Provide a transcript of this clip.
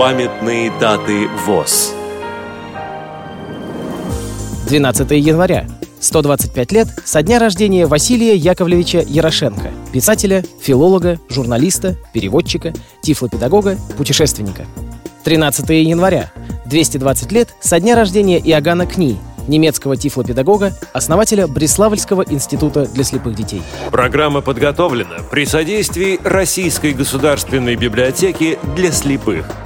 Памятные даты ВОЗ 12 января. 125 лет со дня рождения Василия Яковлевича Ярошенко, писателя, филолога, журналиста, переводчика, тифлопедагога, путешественника. 13 января. 220 лет со дня рождения Иоганна Кни, немецкого тифлопедагога, основателя Бреславльского института для слепых детей. Программа подготовлена при содействии Российской государственной библиотеки для слепых –